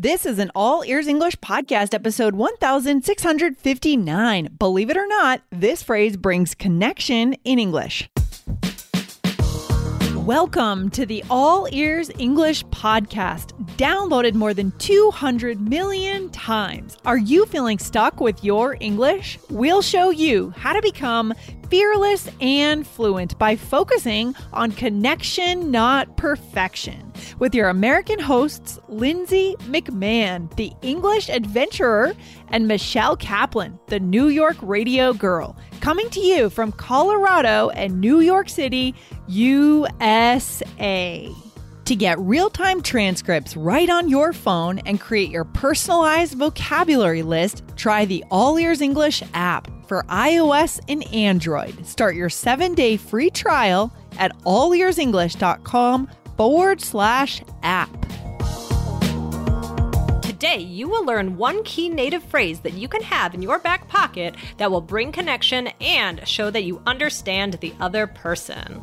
This is an All Ears English podcast, episode 1659. Believe it or not, this phrase brings connection in English. Welcome to the All Ears English podcast, downloaded more than 200 million times. Are you feeling stuck with your English? We'll show you how to become fearless and fluent by focusing on connection, not perfection. With your American hosts, Lindsay McMahon, the English adventurer, and Michelle Kaplan, the New York radio girl, coming to you from Colorado and New York City, USA. To get real time transcripts right on your phone and create your personalized vocabulary list, try the All Ears English app for iOS and Android. Start your seven day free trial at allearsenglish.com forward slash app. Today, you will learn one key native phrase that you can have in your back pocket that will bring connection and show that you understand the other person.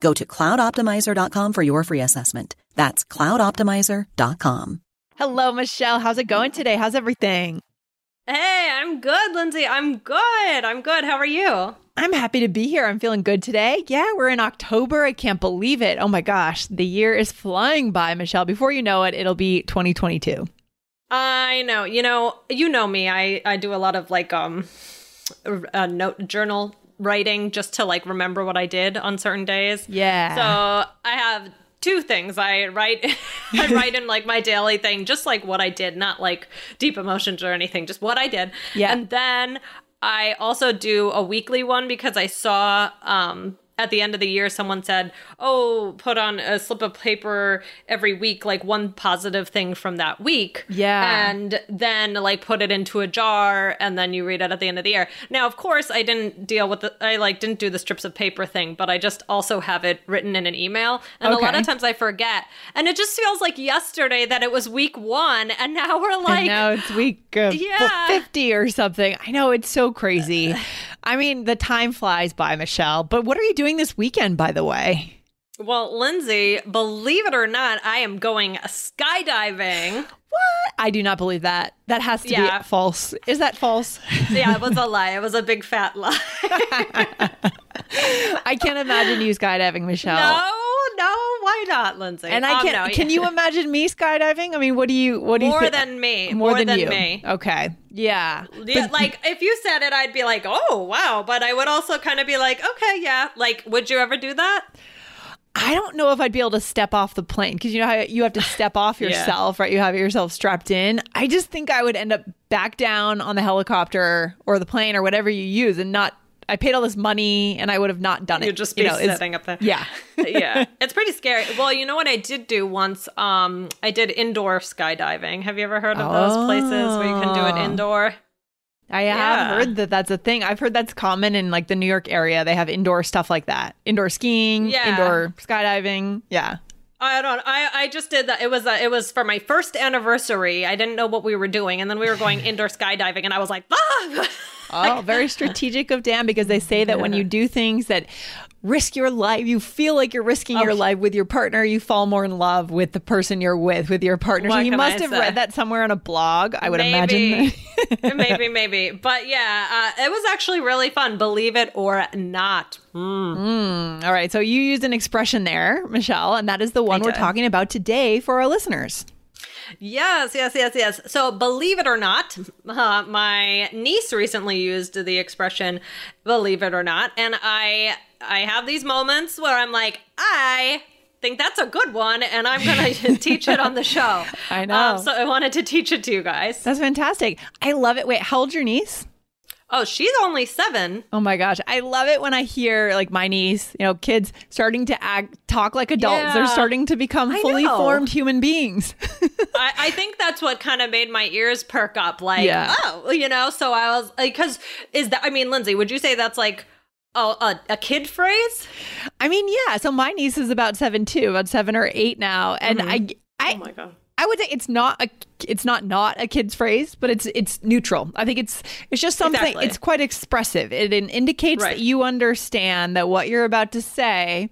Go to cloudoptimizer.com for your free assessment. That's cloudoptimizer.com. Hello, Michelle. How's it going today? How's everything? Hey, I'm good, Lindsay. I'm good. I'm good. How are you? I'm happy to be here. I'm feeling good today. Yeah, we're in October. I can't believe it. Oh my gosh, the year is flying by, Michelle. Before you know it, it'll be 2022. I know. You know, you know me. I I do a lot of like um uh, note journal writing just to like remember what I did on certain days. Yeah. So I have two things. I write I write in like my daily thing, just like what I did, not like deep emotions or anything, just what I did. Yeah. And then I also do a weekly one because I saw um at the end of the year someone said, "Oh, put on a slip of paper every week like one positive thing from that week." Yeah. And then like put it into a jar and then you read it at the end of the year. Now, of course, I didn't deal with the I like didn't do the strips of paper thing, but I just also have it written in an email. And a lot of times I forget. And it just feels like yesterday that it was week 1 and now we're like and now it's week uh, Yeah. 50 or something. I know it's so crazy. I mean, the time flies by, Michelle. But what are you doing this weekend, by the way? Well, Lindsay, believe it or not, I am going skydiving. What? I do not believe that. That has to Yeah. be false. Is that false? yeah, it was a lie. It was a big fat lie. I can't imagine you skydiving, Michelle. no, why not, Lindsay? And I Um, can no, can yeah. you imagine me skydiving? I mean, what do you what do you more thi- than me? more, than, than you? me. Okay. Yeah. Yeah, But- like if you said it, I'd be like, "Oh, wow!" But I would also kind of be like, "Okay, yeah." Like, would you ever do that? I don't know if I'd be able to step off the plane because you know how you have to step off Yeah. yourself, right? You have yourself strapped in. I just think I would end up back down on the helicopter or the plane or whatever you use and not. I paid all this money and I would have not done it. You'd just be You know, sitting up there. Yeah. yeah, it's pretty scary. Well, you know what I did do once? Um, I did indoor skydiving. Have you ever heard of those places where you can do it Oh. indoor? I Yeah. have heard that that's a thing. I've heard that's common in like the New York area. They have indoor stuff like that. Indoor skiing, Yeah. indoor skydiving. Yeah. I don't. I I just did that. It was uh, it was for my first anniversary. I didn't know what we were doing, and then we were going indoor skydiving, and I was like, ah! Oh, very strategic of Dan because they say that when you do things that risk your life, you feel like you're risking your life with your partner, you fall more in love with the person you're with, with your partner. so you must I have say? read that somewhere on a blog, I would maybe, imagine. maybe, maybe. But yeah, uh, it was actually really fun. Believe it or not. All right. So you used an expression there, Michelle, and that is the one we're did. talking about today for our listeners. Yes, yes, yes, yes. So, believe it or not, uh, my niece recently used the expression "believe it or not," and I I have these moments where I'm like, I think that's a good one, and I'm going to teach it on the show. I know. Um, so I wanted to teach it to you guys. That's fantastic. I love it. Wait, how old's your niece? Oh, she's only seven. Oh my gosh. I love it when I hear like my niece, you know, kids starting to act talk like adults. Yeah. They're starting to become fully formed human beings. I, I think that's what kind of made my ears perk up. Like, Yeah. oh, you know. So I was like, because is that? I mean, Lindsay, would you say that's like a, a, a kid phrase? I mean, yeah. So my niece is about seven too, about seven or eight now, and mm-hmm. I, I, Oh my god. I would say it's not a, it's not not a kid's phrase, but it's it's neutral. I think it's it's just something. Exactly. It's quite expressive. It, it indicates Right. that you understand that what you're about to say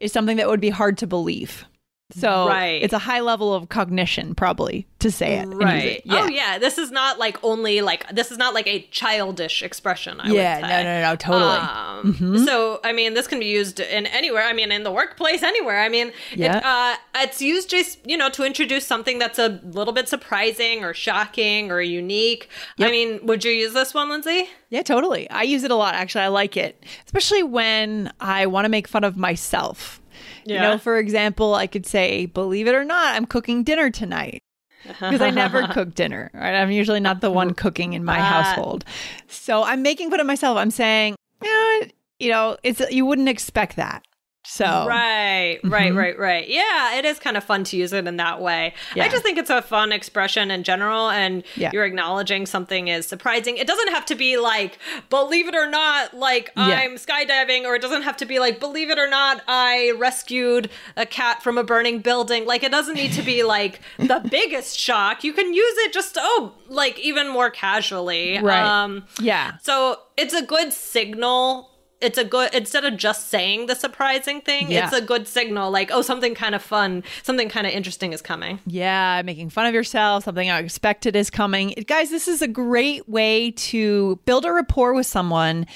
is something that would be hard to believe. So Right. it's a high level of cognition, probably, to say it. Right. it. Oh yeah. This is not like only like this is not like a childish expression. I Yeah, Would no, say. no, no, totally. Mm-hmm. Um, So I mean, this can be used in anywhere. I mean, in the workplace, anywhere. I mean, Yeah. it, uh, it's used just you know to introduce something that's a little bit surprising or shocking or unique. I mean, would you use this one, Lindsay? Yeah, totally. I use it a lot. Actually, I like it, especially when I want to make fun of myself. You know, for example, I could say, "Believe it or not, I'm cooking dinner tonight." Because I never cook dinner, right? I'm usually not the one cooking in my Ah. household. So I'm making fun of myself. I'm saying, eh, you know, it's you wouldn't expect that. So Right, right, right, right. Yeah, it is kind of fun to use it in that way. Yeah. I just think it's a fun expression in general, and Yeah. you're acknowledging something is surprising. It doesn't have to be like, believe it or not, like Yeah. I'm skydiving, or it doesn't have to be like, believe it or not, I rescued a cat from a burning building. Like, it doesn't need to be like the biggest shock. You can use it just, oh, like even more casually. Right. Um, yeah, so it's a good signal. It's a good instead of just saying the surprising thing, Yeah. it's a good signal like, oh, something kind of fun, something kind of interesting is coming. Yeah, making fun of yourself, something unexpected is coming. Guys, this is a great way to build a rapport with someone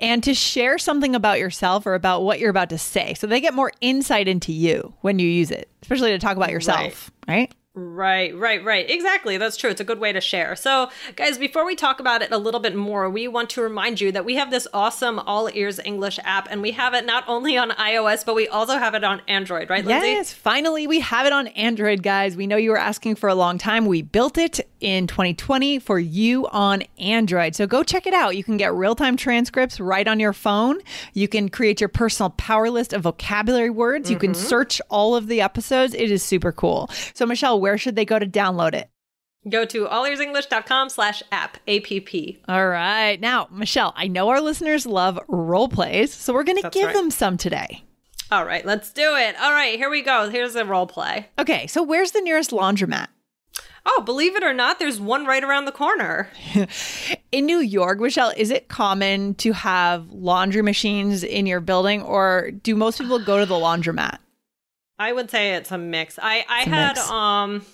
and to share something about yourself or about what you're about to say. So they get more insight into you when you use it, especially to talk about yourself, right? Right, right, right. Right. Exactly. That's true. It's a good way to share. So, guys, before we talk about it a little bit more, we want to remind you that we have this awesome All Ears English app, and we have it not only on iOS, but we also have it on Android, right, Lindsay? Yes, finally we have it on Android, guys. We know you were asking for a long time. We built it in 2020 for you on Android. So go check it out. You can get real time transcripts right on your phone. You can create your personal power list of vocabulary words. You can mm-hmm. search all of the episodes. It is super cool. So, Michelle, where should they go to download it? Go to allearsenglish.com slash app, A-P-P. All right. Now, Michelle, I know our listeners love role plays, so we're going to give right. them some today. All right, let's do it. All right, here we go. Here's a role play. Okay, so where's the nearest laundromat? Oh, believe it or not, there's one right around the corner. In New York, Michelle, is it common to have laundry machines in your building, or do most people go to the laundromat? I would say it's a mix. I I had mix. um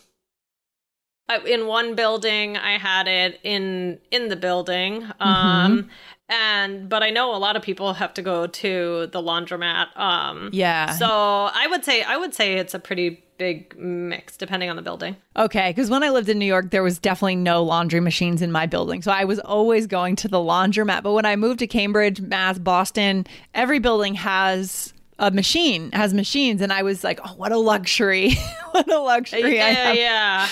in one building I had it in in the building Mm-hmm. um and but I know a lot of people have to go to the laundromat um Yeah. So I would say I would say it's a pretty big mix depending on the building. Okay, because when I lived in New York, there was definitely no laundry machines in my building. So I was always going to the laundromat. But when I moved to Cambridge, Mass, Boston, every building has a machine, has machines. And I was like, oh, what a luxury. what a luxury. Yeah, yeah.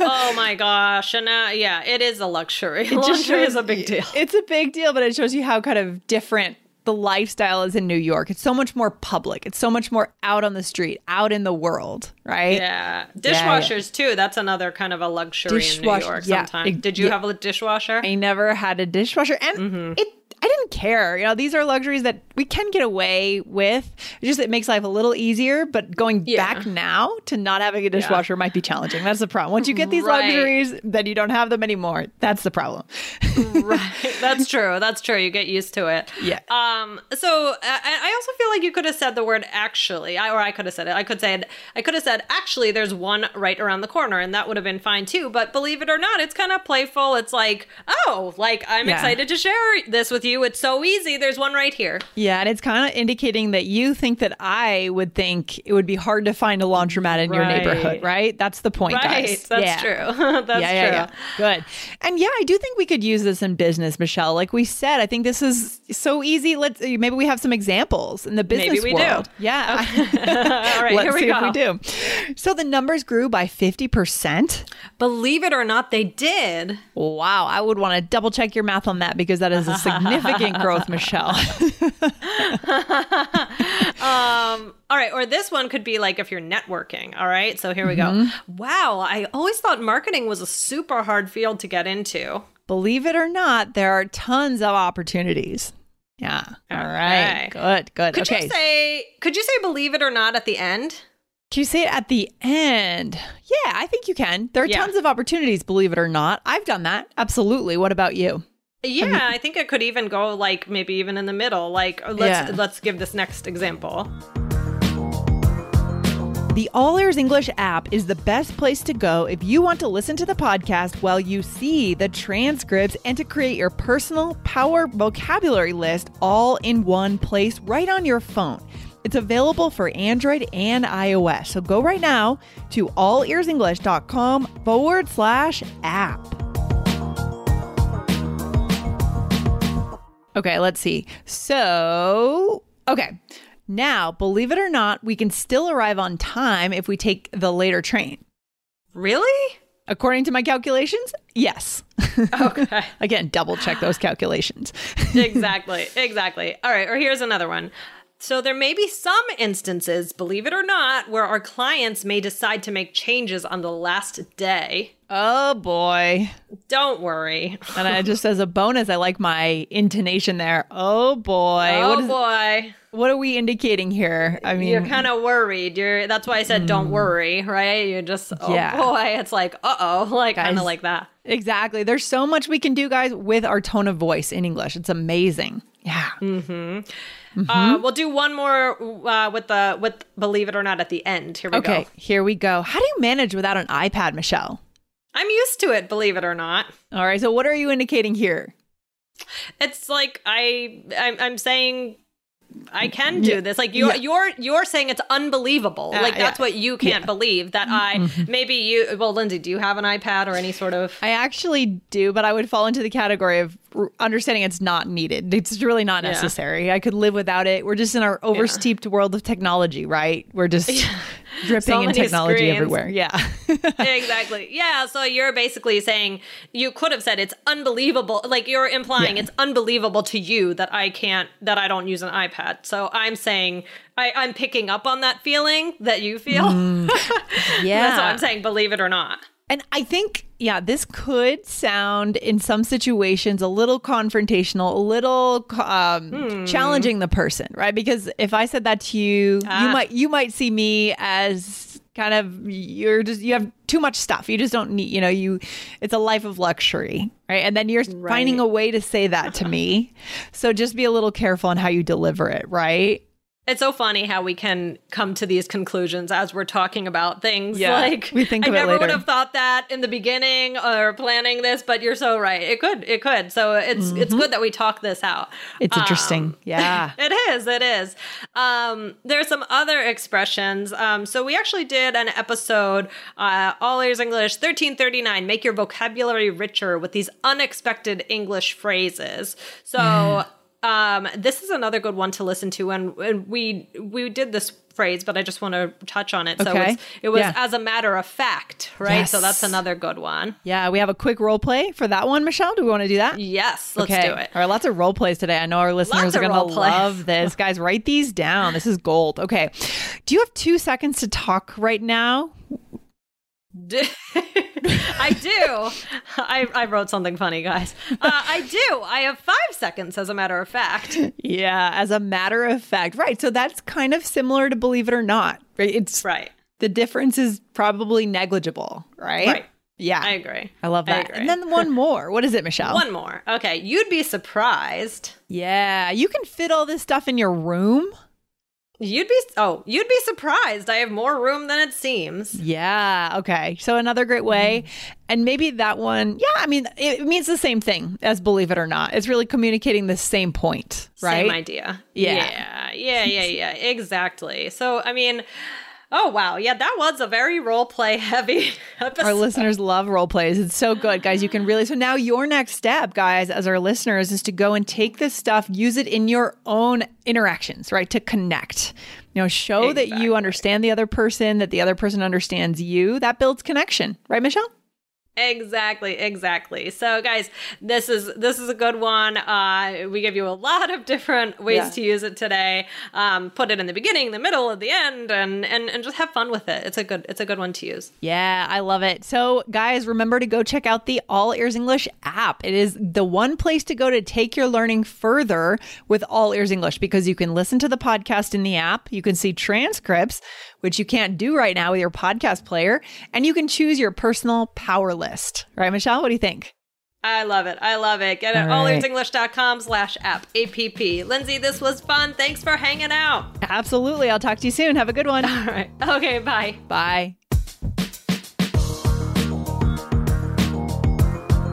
oh my gosh. And uh, yeah, it is a luxury. It just Laundry is a big deal. It's a big deal, but it shows you how kind of different the lifestyle is in New York. It's so much more public. It's so much more out on the street, out in the world, right? Yeah, yeah. dishwashers too. That's another kind of a luxury in New York. yeah. Sometimes. Did you yeah. have a dishwasher? I never had a dishwasher, and Mm-hmm. it. I didn't care. You know, these are luxuries that we can get away with. It just it makes life a little easier. But going Yeah. back now to not having a dishwasher might be challenging. That's the problem. Once you get these Right. luxuries, then you don't have them anymore. That's the problem. right. That's true. That's true. You get used to it. Yeah. Um. So I, I also feel like you could have said the word actually, I, or I could have said it. I could say it. I could have said actually. There's one right around the corner, and that would have been fine too. But believe it or not, it's kind of playful. It's like, oh, like I'm Yeah. excited to share this with you. It's so easy. There's one right here. Yeah, and it's kind of indicating that you think that I would think it would be hard to find a laundromat in your neighborhood, right? That's the point, Right. guys. That's Yeah. true. That's yeah, yeah, true. Good. And yeah, I do think we could use this in business, Michelle. Like we said, I think this is so easy. Let's maybe we have some examples in the business Maybe we do. world. Yeah. All right, Let's here we see go. if we do. So the numbers grew by 50%. Believe it or not, they did. Wow. I would want to double check your math on that because that is a significant growth, Michelle. Um, all right, or this one could be like if you're networking. All right, so here we go. Mm-hmm. Wow, I always thought marketing was a super hard field to get into. Believe it or not, there are tons of opportunities. Yeah. All right. Okay. Good. Good. Could okay. you say? Could you say believe it or not at the end? Can you say it at the end? Yeah, I think you can. There are Yeah. tons of opportunities, believe it or not. I've done that. Absolutely. What about you? Yeah, I think it could even go like maybe even in the middle. Like uh, let's Yeah. let's give this next example. The All Ears English app is the best place to go if you want to listen to the podcast while you see the transcripts and to create your personal power vocabulary list all in one place right on your phone. It's available for Android and iOS. So go right now to allearsenglish.com forward slash app. Okay, let's see. So, okay. Now, believe it or not, we can still arrive on time if we take the later train. Really? According to my calculations, yes. Okay. Again, double check those calculations. exactly. Exactly. All right. Or here's another one. So there may be some instances, believe it or not, where our clients may decide to make changes on the last day. oh boy. Don't worry. And I just as a bonus, I like my intonation there. Oh boy. oh what, is, boy. what are we indicating here? I mean, You're kind of worried. You're that's why I said don't worry, right? You're just oh Hmm. Yeah. boy, it's like uh-oh, like kind of like that. exactly. There's so much we can do, guys, with our tone of voice in English. It's amazing. Yeah. Uh, we'll do one more uh, with the with believe it or not at the end. Here we Okay, go. here we go. How do you manage without an iPad, Michelle? I'm used to it, believe it or not. All right, so what are you indicating here? It's like I I'm, I'm saying I can do Yeah. this. Like you're Yeah. you're you're saying it's unbelievable. Ah, like that's yeah. what you can't believe that I maybe you well Lindsay, do you have an iPad or any sort of I actually do, but I would fall into the category of understanding it's not needed. It's really not Yeah. necessary. I could live without it. We're just in our oversteeped world of technology, right? We're just dripping So in technology screens. everywhere. Yeah. exactly. Yeah. So you're basically saying you could have said it's unbelievable. Like you're implying Yeah. it's unbelievable to you that I can't, that I don't use an iPad. So I'm saying I, I'm picking up on that feeling that you feel. yeah. Mm. That's what I'm saying. Believe it or not. And I think, yeah, this could sound in some situations a little confrontational, a little um, Hmm. challenging the person, right? Because if I said that to you, you Ah. might you might see me as kind of you're just you have too much stuff. You just don't need, you know, you it's a life of luxury, right? And then you're finding a way to say that to me. So just be a little careful on how you deliver it, right? It's so funny how we can come to these conclusions as we're talking about things. Yeah, like we think I never would have thought that in the beginning or planning this, but you're so right. It could, it could. So it's it's good that we talk this out. Mm-hmm. It's Um, interesting. yeah. It is. It is. Um, there's some other expressions. Um, so we actually did an episode, uh, All Ears English 1339, make your vocabulary richer with these unexpected English phrases. So. Um, this is another good one to listen to, and, and we we did this phrase, but I just want to touch on it. So Okay. it's, it was Yeah. as a matter of fact, right? So that's another good one. Yeah, we have a quick role play for that one, Michelle. Do we want to do that? Yes, let's okay. do it. All right, lots of role plays today. I know our listeners Lots are going to love this. Guys, write these down. This is gold. Okay. Do you have two seconds to talk right now? I do. I, I wrote something funny, guys. Uh, I do. I have five seconds, as a matter of fact. Yeah, as a matter of fact. Right. So that's kind of similar to believe it or not. Right. It's Right. the difference is probably negligible, right? Right. Yeah. I agree. I love I that. agree. and then one more. What is it, Michelle? One more. Okay. You'd be surprised. Yeah. You can fit all this stuff in your room. You'd be oh, you'd be surprised. I have more room than it seems. Yeah. Okay. So another great way. Mm-hmm. And maybe that one, yeah, I mean, it means the same thing as believe it or not. It's really communicating the same point, right? Same idea. Yeah. Yeah. Yeah. Yeah. Yeah. exactly. So, I mean, oh, wow. Yeah. That was a very role play heavy episode. Our listeners love role plays. It's so good, guys. You can really. So now your next step, guys, as our listeners, is to go and take this stuff, use it in your own interactions, right? To connect. You know, show that you understand the other person, that the other person understands you. That builds connection, right, Michelle? Exactly, exactly. So guys, this is this is a good one. Uh we give you a lot of different ways Yeah. to use it today. Um put it in the beginning, the middle, at the end and and and just have fun with it. It's a good it's a good one to use. Yeah, I love it. So, guys, remember to go check out the All Ears English app. It is the one place to go to take your learning further with All Ears English because you can listen to the podcast in the app, you can see transcripts, which you can't do right now with your podcast player, and you can choose your personal power list. Right, Michelle? What do you think? I love it. I love it. Get it All right. allearsenglish.com slash app app. Lindsay, this was fun. Thanks for hanging out. Absolutely. I'll talk to you soon. Have a good one. All right. Okay, bye. Bye.